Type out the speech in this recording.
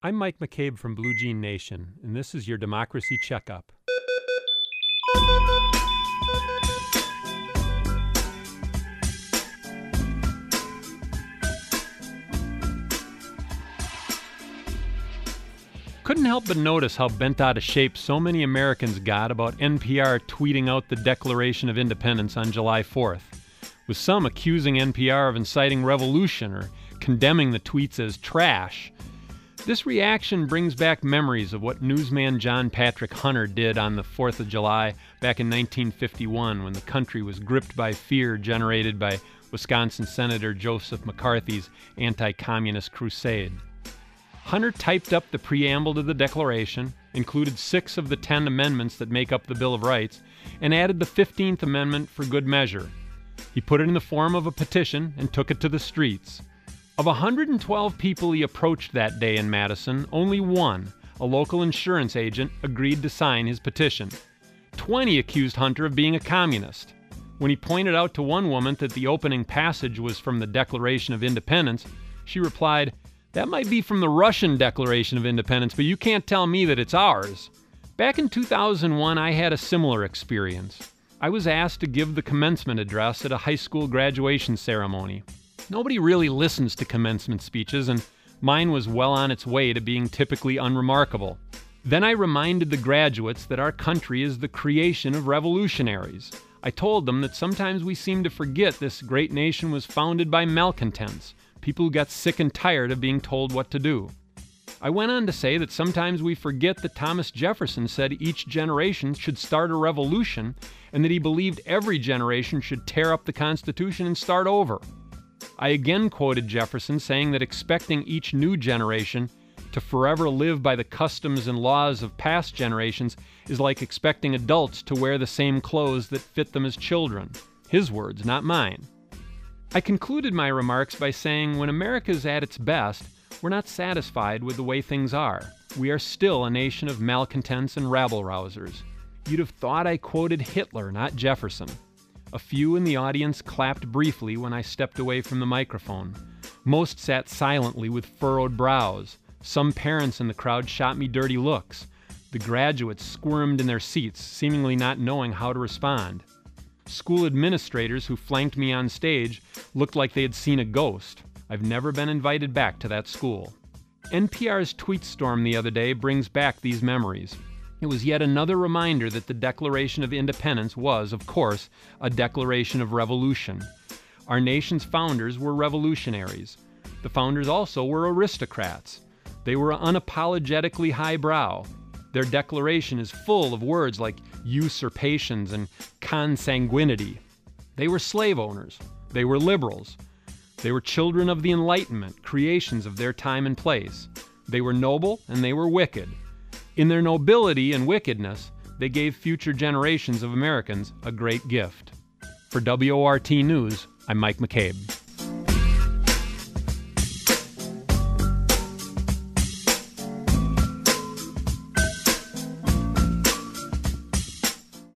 I'm Mike McCabe from Blue Jean Nation, and this is your Democracy Checkup. Couldn't help but notice how bent out of shape so many Americans got about NPR tweeting out the Declaration of Independence on July 4th, with some accusing NPR of inciting revolution or condemning the tweets as trash this reaction brings back memories of what newsman John Patrick Hunter did on the 4th of July back in 1951 when the country was gripped by fear generated by Wisconsin Senator Joseph McCarthy's anti communist crusade. Hunter typed up the preamble to the Declaration, included six of the ten amendments that make up the Bill of Rights, and added the 15th Amendment for good measure. He put it in the form of a petition and took it to the streets. Of 112 people he approached that day in Madison, only one, a local insurance agent, agreed to sign his petition. 20 accused Hunter of being a communist. When he pointed out to one woman that the opening passage was from the Declaration of Independence, she replied, That might be from the Russian Declaration of Independence, but you can't tell me that it's ours. Back in 2001, I had a similar experience. I was asked to give the commencement address at a high school graduation ceremony. Nobody really listens to commencement speeches, and mine was well on its way to being typically unremarkable. Then I reminded the graduates that our country is the creation of revolutionaries. I told them that sometimes we seem to forget this great nation was founded by malcontents, people who got sick and tired of being told what to do. I went on to say that sometimes we forget that Thomas Jefferson said each generation should start a revolution and that he believed every generation should tear up the Constitution and start over. I again quoted Jefferson saying that expecting each new generation to forever live by the customs and laws of past generations is like expecting adults to wear the same clothes that fit them as children. His words, not mine. I concluded my remarks by saying when America is at its best, we're not satisfied with the way things are. We are still a nation of malcontents and rabble rousers. You'd have thought I quoted Hitler, not Jefferson. A few in the audience clapped briefly when I stepped away from the microphone. Most sat silently with furrowed brows. Some parents in the crowd shot me dirty looks. The graduates squirmed in their seats, seemingly not knowing how to respond. School administrators who flanked me on stage looked like they had seen a ghost. I've never been invited back to that school. NPR's tweet storm the other day brings back these memories. It was yet another reminder that the Declaration of Independence was, of course, a declaration of revolution. Our nation's founders were revolutionaries. The founders also were aristocrats. They were unapologetically highbrow. Their declaration is full of words like usurpations and consanguinity. They were slave owners. They were liberals. They were children of the Enlightenment, creations of their time and place. They were noble and they were wicked. In their nobility and wickedness, they gave future generations of Americans a great gift. For WORT News, I'm Mike McCabe.